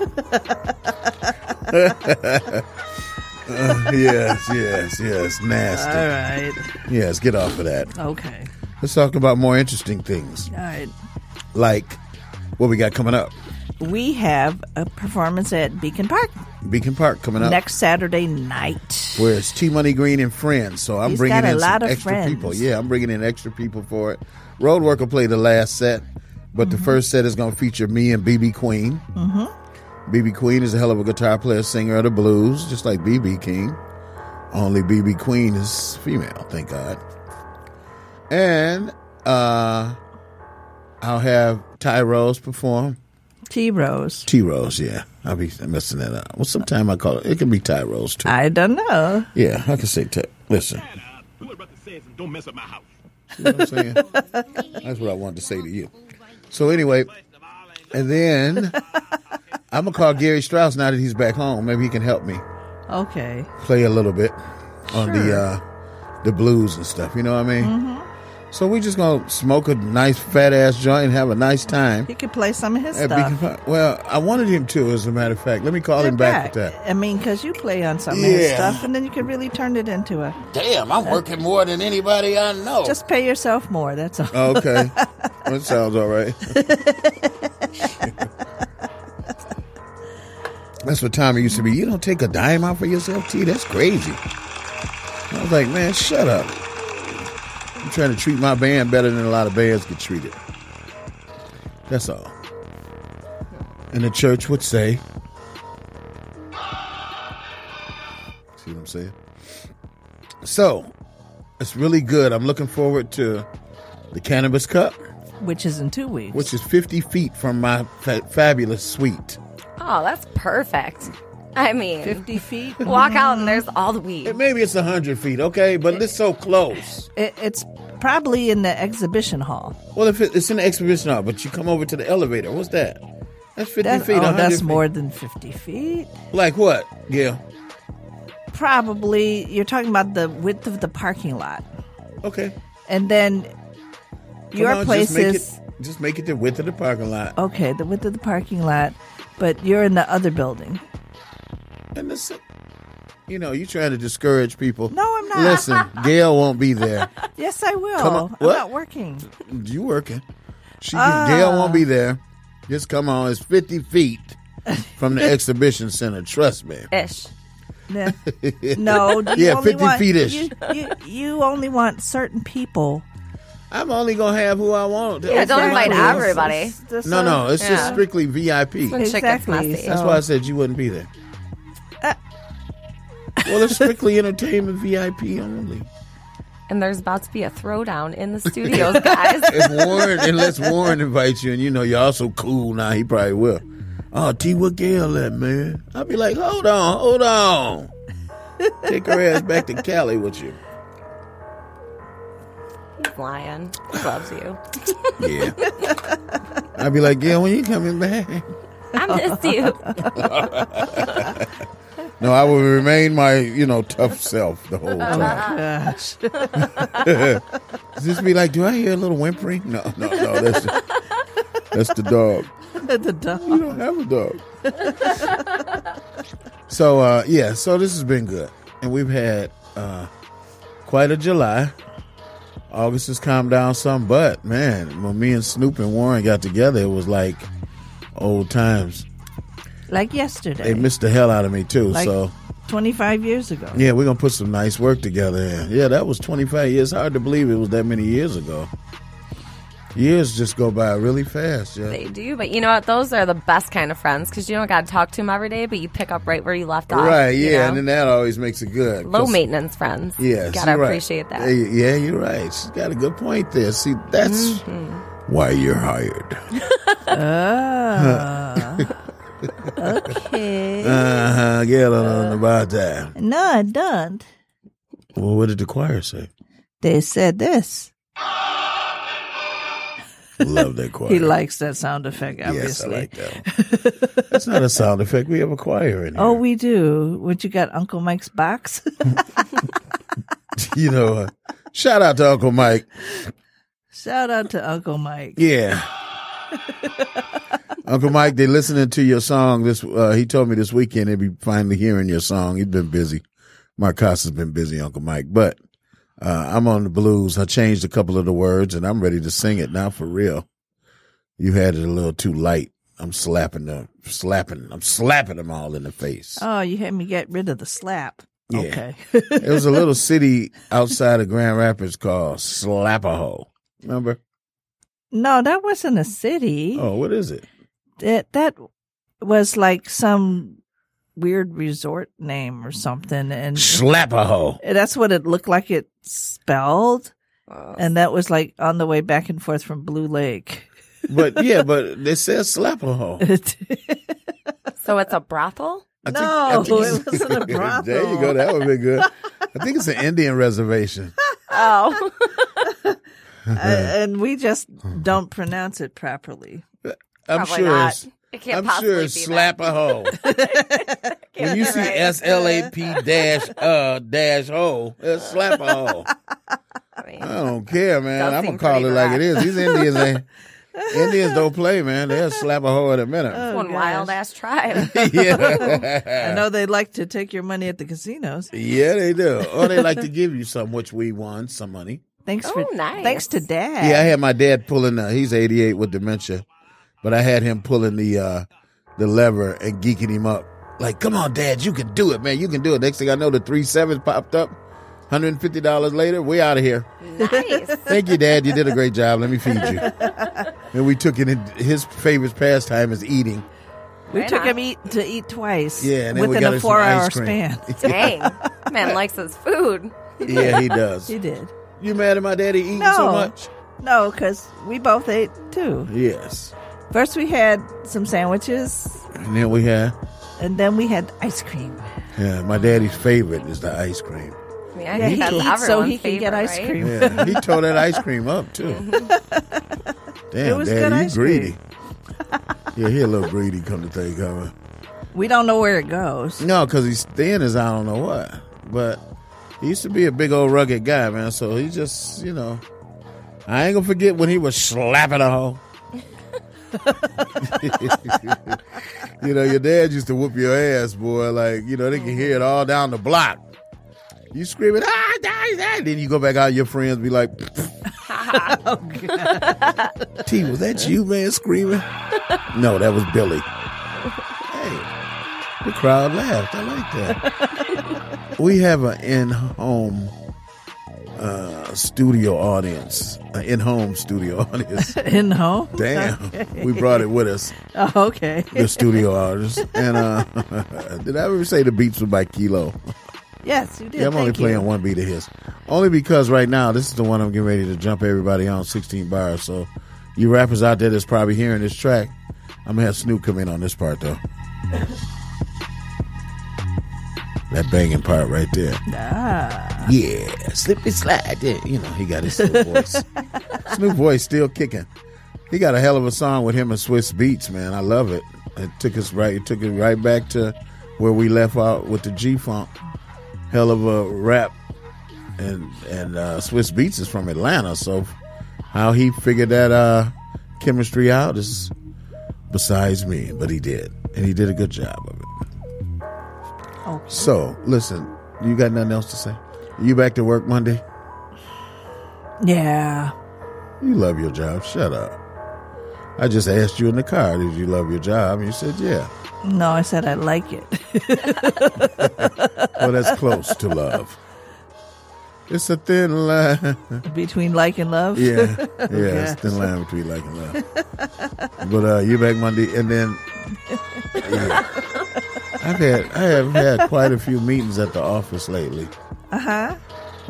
Uh, yes, yes, yes. Nasty. All right. Yes, get off of that. Okay. Let's talk about more interesting things. All right. Like what we got coming up. We have a performance at Beacon Park Beacon Park coming up. next Saturday night. Where it's T Money Green and friends. So I'm He's bringing got a in lot some of extra friends. people. Yeah, I'm bringing in extra people for it. Roadwork will play the last set, but Mm-hmm. the first set is going to feature me and BB Queen. Mm-hmm. BB Queen is a hell of a guitar player, singer of the blues, just like BB King. Only BB Queen is female, thank God. And uh I'll have Ty Rose perform. T Rose. T Rose, yeah. I'll be messing that up. Well, sometime I call it. It can be Ty Rose too. I don't know. Yeah, I can say Ty. Listen, Don't mess up my house. See what I'm saying? That's what I wanted to say to you. So anyway, and then I'm gonna call Gary Strauss now that he's back home. Maybe he can help me Okay. play a little bit on the uh the blues and stuff. You know what I mean? Mhm. So we just gonna smoke a nice fat ass joint and have a nice time. He could play some of his at stuff. Beacon Well, I wanted him to, as a matter of fact. Let me call him back, with that. I mean, because you play on some of his Yeah. stuff, and then you could really turn it into a. Damn, I'm working more than anybody I know. Just pay yourself more. That's all. Okay. <laughs> that sounds all right. <laughs> That's what Tommy used to be. You don't take a dime out for yourself, T. That's crazy. I was like, man, shut up. I'm trying to treat my band better than a lot of bands get treated. That's all. And the church would say, see what I'm saying? So, it's really good. I'm looking forward to the Cannabis Cup, Which is in two weeks. which is 50 feet from my fa- fabulous suite. Oh, that's perfect. I mean, 50 feet. Walk out and there's all the weed. Maybe it's hundred feet, okay, but it's so close. It, it's probably in the exhibition hall. Well, if it, it's in the exhibition hall, but you come over to the elevator, what's that? That's fifty That- feet. oh, that's feet. more than 50 feet. Like what? Yeah. Probably, you're talking about the width of the parking lot. Okay. And then Come your on, place just make is. it, just make it the width of the parking lot. Okay, the width of the parking lot, but you're in the other building. And this, you know, you're trying to discourage people. No, I'm not. Listen, <laughs> Gail won't be there. Yes, I will. Come on, I'm what? not working. You working? She Ah. Gail won't be there. Just come on. It's fifty feet from the <laughs> exhibition center. Trust me. Ish. <laughs> No, you yeah, only fifty want, feet ish. You, you, you only want certain people. I'm only gonna have who I want. Yeah, don't invite Exactly. everybody. That's No, no, it's just strictly VIP. When shit gets Exactly. That's so- why I said you wouldn't be there. Well, it's strictly entertainment VIP only. And there's about to be a throwdown in the studios, guys. <laughs> If Warren, unless Warren invites you, and you know you're also cool now, he probably will. Oh, T, what Gail at, man? I'll be like, hold on, hold on. Take her ass back to Cali with you. He's lying. He loves you. Yeah. I'll be like, Gail, when you coming back? I miss you. <laughs> No, I will remain my, you know, tough self the whole Oh, time. gosh. <laughs> Just be like, do I hear a little whimpering? No, no, no. That's that's the dog. <laughs> the dog. You don't have a dog. <laughs> So uh, yeah, so this has been good, and we've had uh, quite a July. August has calmed down some, but man, when me and Snoop and Warren got together, it was like old times. Like yesterday. They missed the hell out of me too. Like so 25 years ago. yeah, we're gonna put some nice work together. And yeah, that was 25 years. Hard to believe it was that many years ago. Years just go by really fast. Yeah. They do, but you know what? Those are the best kind of friends because you don't got to talk to them every day, but you pick up right where you left off. Right, you yeah, know? and then that always makes it good. Low maintenance friends. Yes, you gotta you're right. appreciate that. Yeah, Yeah, you're right. She's got a good point there. See, that's Mm-hmm. why you're hired. Ah. <laughs> <laughs> okay. Uh huh. Get on about that. No, I don't. Well, what did the choir say? They said this. Love that <laughs> choir. He likes that sound effect, Yes, I obviously. like that. That's not a sound effect. We have a choir in here. Oh, we do. What you got, Uncle Mike's box? <laughs> You know, uh, shout out to Uncle Mike. Shout out to Uncle Mike. Yeah. <laughs> Uncle Mike, they listening to your song. This uh, he told me this weekend they'd be finally hearing your song. He's been busy. Mark Costa's been busy, Uncle Mike. But uh, I'm on the blues. I changed a couple of the words, and I'm ready to sing it now for real. You had it a little too light. I'm slapping them, slapping. I'm slapping them all in the face. Oh, you had me get rid of the slap. Yeah. Okay. There was a <laughs> little city outside of Grand Rapids called Slapahoe. Remember? no, that wasn't a city. Oh, what is it? That that was like some weird resort name or something, and Slapahoe. that's what it looked like. It spelled, and that was like on the way back and forth from Blue Lake. But <laughs> yeah, but it says Slapahoe. So it's a brothel? I no, I think it wasn't a brothel. <laughs> there you go. That would be good. I think it's an <laughs> Indian reservation. Oh. Uh, and we just don't pronounce it properly. I'm Probably sure. not. It's, It can't I'm possibly sure be it's that. slap a hoe. <laughs> when you see S L A P dash uh dash ho, it's slap a hoe. <laughs> I don't care, man. I'm gonna call pretty it like it is. These Indians ain't. <laughs> Indians don't play, man. They'll slap a hoe in a minute. Oh, One gosh. wild ass tribe. yeah. I know they like to take your money at the casinos. Yeah, they do. Or they like to give you some, which we won some money. Thanks Oh, for nice. thanks to Dad. Yeah, I had my dad pulling. Uh, he's 88 with dementia, but I had him pulling the uh, the lever and geeking him up. Like, come on, Dad, you can do it, man. You can do it. Next thing I know, the three sevens popped up. Hundred and fifty dollars later, we out of here. nice. <laughs> Thank you, Dad. You did a great job. Let me feed you. <laughs> And we took it. In, his favorite pastime is eating. we Right took on. him eat to eat twice. Yeah, and then we within got a four-hour span. <laughs> Dang. Man likes his food. Yeah, he does. he did. You mad at my daddy eating No. so much? No, because we both ate too. Yes. First, we had some sandwiches. And then we had And then we had ice cream. Yeah, my daddy's favorite is the ice cream. Yeah, Yeah, I he eats so he everyone's can get favorite, ice right? cream. Yeah, he tore that ice cream up too. <laughs> Damn, It was daddy, good you ice greedy. <laughs> yeah, he a little greedy. Come to think of it. We don't know where it goes. No, because he's thin as I don't know what. But he used to be a big old rugged guy, man. So he just, you know, I ain't gonna forget when he was slapping a hoe. You know, your dad used to whoop your ass, boy. Like, you know, they can hear it all down the block. You screaming, ah, ah, ah. Then you go back out, your friends be like, <laughs> T, was that you, man, screaming? no, that was Billy. Hey, the crowd laughed. I like that. we have an in-home uh, studio audience, an in-home studio <laughs> audience. In home? Damn, Okay. we brought it with us. <laughs> Oh, okay. The studio artist, and uh, <laughs> did I ever say the beats were by Kilo? Yes, you did. Yeah, I'm only Thank playing you. one beat of his. Only because right now this is the one I'm getting ready to jump everybody on 16 bars. So you rappers out there that's probably hearing this track, I'm gonna have Snoop come in on this part though. That banging part right there. Ah. Yeah, slip and slide. Yeah, you know he got his little voice. <laughs> Snoop voice still kicking. He got a hell of a song with him and Swizz Beatz, man. I love it. It took us right. It took it right back to where we left out with the G Funk. Hell of a rap, and and uh, Swizz Beatz is from Atlanta, so how he figured that uh, chemistry out is besides me, but he did, and he did a good job of it. So listen, you got nothing else to say? You back to work Monday? Yeah. You love your job. Shut up. I just asked you in the car, did you love your job? And you said, yeah. No, I said I like it. <laughs> Well, that's close to love. It's a thin line. <laughs> Between like and love? Yeah, yeah, Okay. <laughs> it's a thin line between like and love. But uh, you back Monday, and then yeah. I've had I have had quite a few meetings at the office lately. Uh huh.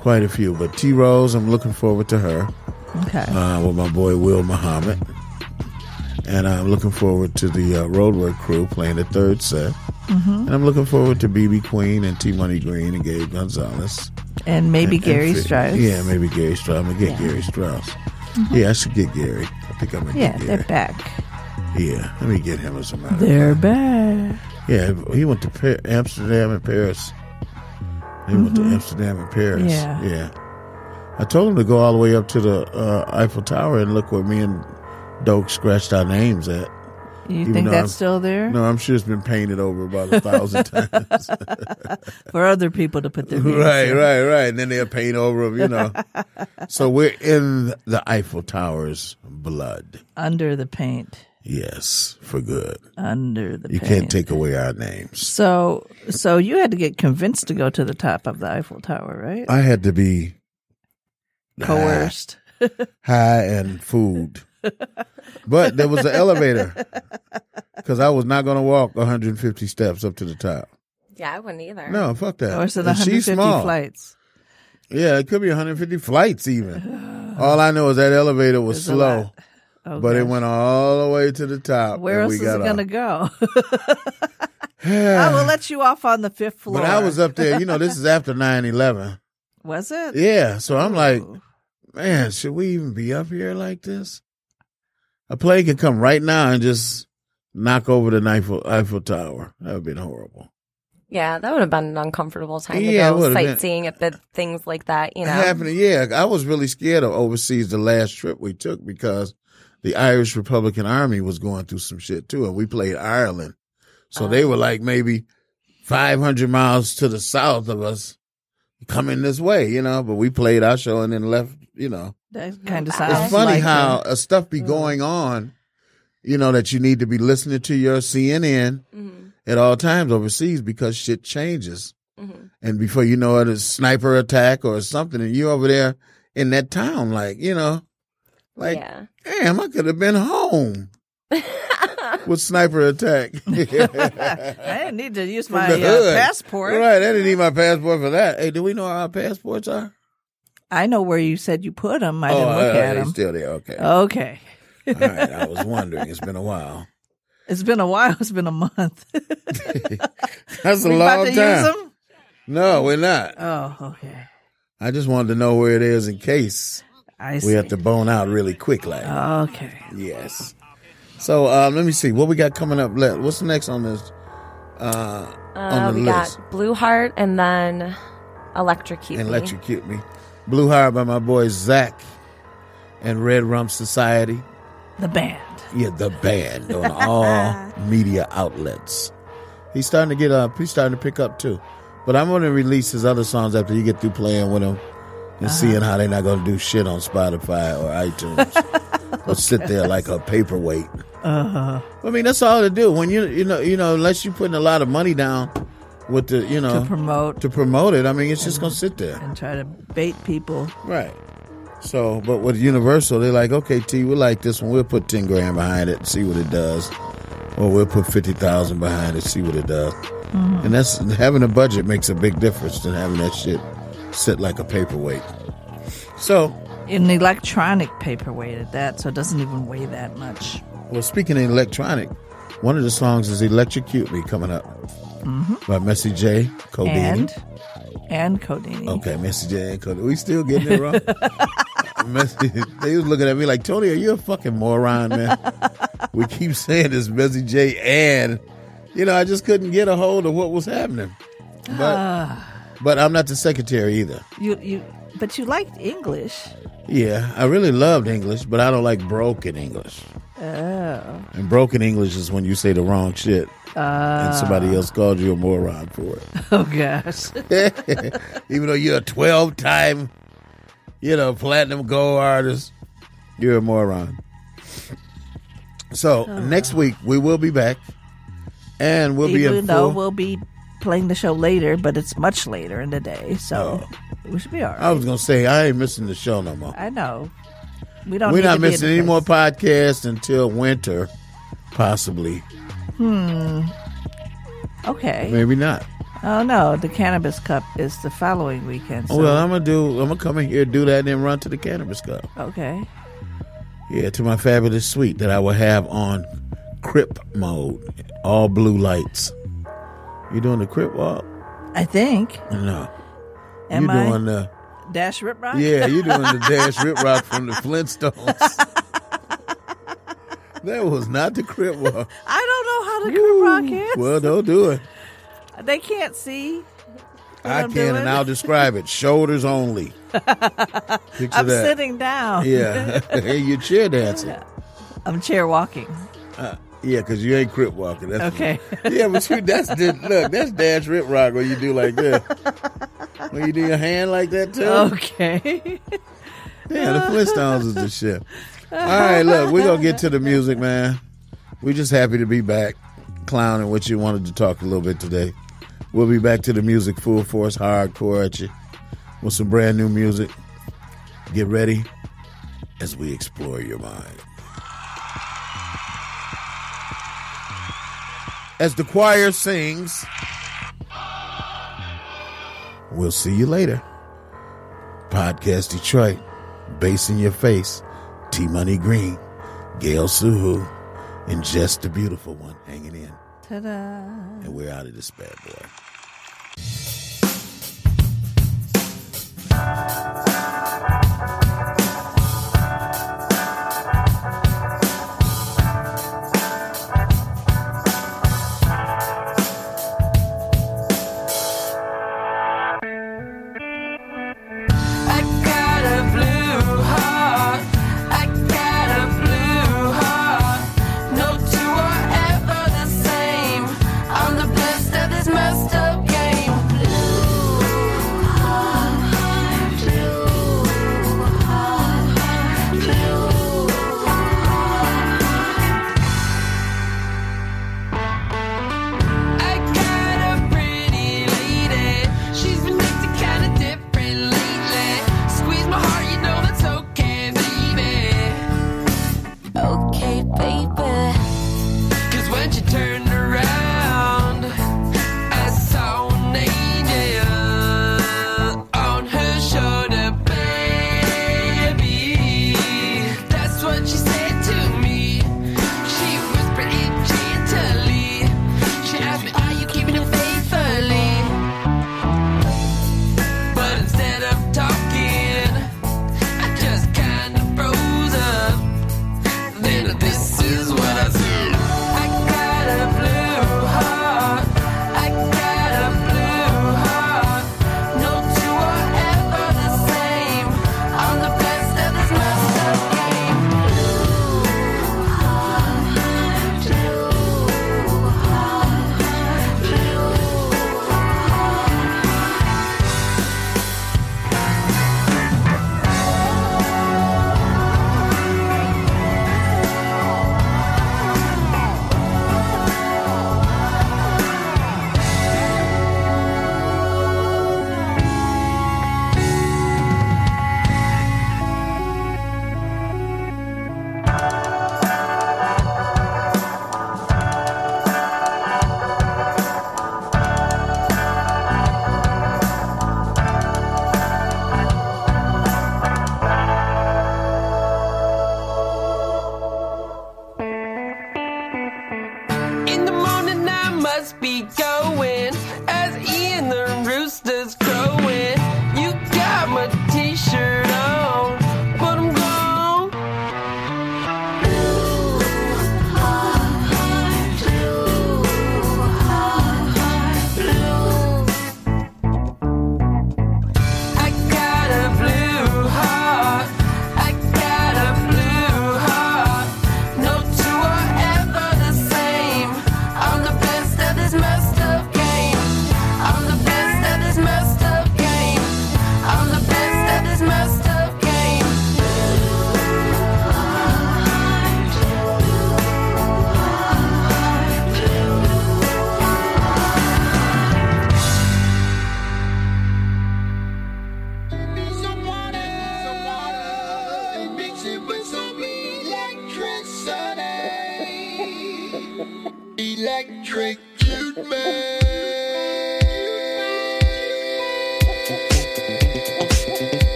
Quite a few, but T Rose, I'm looking forward to her. Okay. uh, with my boy Will Muhammad. And I'm looking forward to the uh, Roadwork crew playing the third set. Mhm. And I'm looking forward to BB Queen and T Money Green and Gabe Gonzalez. And maybe And- and Gary Fit- Strauss. Yeah, maybe Gary Strauss. I'm going to get Yeah. Gary Strauss. Mhm. Yeah, I should get Gary. I think I'm going to Yeah, get they're back. Yeah, let me get him as a matter They're back. Yeah, he went to Amsterdam and Paris. He went to Mhm. Amsterdam and Paris. Yeah. yeah. I told him to go all the way up to the uh, Eiffel Tower and look where me and Doak scratched our names at. You Even think that's I'm- still there? No, I'm sure it's been painted over about a thousand <laughs> times. For other people to put their names right, in. right, right. And then they'll paint over them, you know. <laughs> so we're in the Eiffel Tower's blood. Under the paint. Yes, for good. Under the You paint. can't take away our names. So, so you had to get convinced to go to the top of the Eiffel Tower, right? I had to be Coerced. high and food. But there was an elevator because I was not going to walk 150 steps up to the top. Yeah, I wouldn't either. No, fuck that. Or is it And she's 150 small. flights? Yeah, it could be 150 flights even. all I know is that elevator was It's a slow, lot. Oh, but it went all the way to the top. Where and else we is it going to go? <sighs> I will let you off on the fifth floor. But I was up there. You know, this is after 9-11. <laughs> Was it? Yeah, so I'm like, man, should we even be up here like this? A plane could come right now and just knock over the Eiffel, Eiffel Tower. That would have been horrible. Yeah, that would have been an uncomfortable time to Yeah, it go would've been. sightseeing at the things like that, you know. Happening, yeah. I was really scared of overseas the last trip we took because the Irish Republican Army was going through some shit too, and we played Ireland, so they were like maybe 500 miles to the south of us, coming this way, you know. But we played our show and then left, you know. That kind of sounds. It's funny like how it. uh, stuff be going on, you know, that you need to be listening to your CNN at all times overseas because shit changes. And before you know it, a sniper attack or something, and you over there in that town, like, you know, like, yeah. damn, I could have been home <laughs> with sniper attack. <laughs> <laughs> I didn't need to use From my uh, passport. Right, I didn't need my passport for that. Hey, do we know how our passports are? I know where you said you put them. I oh, didn't look uh, at they them. still there. Okay. Okay. All right. I was wondering. It's been a while. It's been a while. It's been a month. That's a We about long to time. use 'em? No, we're not. Oh, okay. I just wanted to know where it is in case I we have to bone out really quick, like. Okay. Yes. So um, let me see what we got coming up. Let- What's the next on this? Uh, Uh, on the we list. got Blue Heart and then Electrocute and Me. electrocute me. Blue Heart by my boy Zach and Red Rump Society. The band. Yeah, the band on all <laughs> media outlets. He's starting to get up. He's starting to pick up too. But I'm going to release his other songs after you get through playing with him and seeing how they're not going to do shit on Spotify or iTunes <laughs> or sit there like a paperweight. Uh-huh. I mean, that's all to do. When you you know you know unless you're putting a lot of money down with the you know To promote. to promote it. I mean, it's just going to sit there. And try to bait people. Right. So, but with Universal, they're like, okay, T, we like this one. We'll put ten grand behind it, and see what it does, or we'll put fifty thousand behind it, see what it does. Mhm. And that's having a budget makes a big difference than having that shit sit like a paperweight. So, An electronic paperweight at that, so it doesn't even weigh that much. well, speaking of electronic, one of the songs is "Electrocute Me" coming up hmm by Messy J, Codini. And and Codini. Okay, Messy J and Codini. We still getting it wrong. <laughs> Messy, they was looking at me like, Tony, are you a fucking moron, man? <laughs> we keep saying this Messy J and, you know, I just couldn't get a hold of what was happening. But, Ah. But I'm not the secretary either. You you but you liked English. Yeah, I really loved English, but I don't like broken English. Oh. And broken English is when you say the wrong shit. and somebody Ah. else called you a moron for it. <laughs> Oh gosh. <laughs> Even though you're a 12 time, you know, platinum gold artist, you're a moron. So Oh. next week we will be back, and we'll be Even in though full. we'll be playing the show later, but it's much later in the day, so we should be all right. I was gonna say I ain't missing the show no more. I know. We don't. We're not to be in missing any more podcasts until winter, possibly. Hmm. Okay. Maybe not. Oh no, the Cannabis Cup is the following weekend. So. well, I'm gonna do. I'm gonna come in here, do that, and then run to the cannabis cup. okay. Yeah, to my fabulous suite that I will have on Crip mode, all blue lights. You doing the Crip walk? I think. No. Am you I? doing the Dash Rip Rock. yeah? You <laughs> doing the Dash Rip Rock from the Flintstones? <laughs> that was not the Crip walk. I don't know how the Crip Rock is. Well, don't do it. They can't see. I I'm can, doing. and I'll describe it. Shoulders only. <laughs> I'm that. sitting down. Yeah, hey, you chair dancing. I'm chair walking. Uh, yeah, because you ain't crip walking. That's Okay. yeah, but you, that's look. That's dash rip rock when you do like this. when you do your hand like that too. Okay. Yeah, the Flintstones is the shit. All right, look, we're gonna get to the music, man. We're just happy to be back, clowning what you wanted to talk a little bit today. We'll be back to the music full force, hardcore at you, with some brand new music. Get ready as we explore your mind. As the choir sings, we'll see you later. Podcast Detroit, bass in your face, T Money Green, Gail Suhu, and Just the Beautiful One hanging in. Ta-da. And we're out of this bad boy.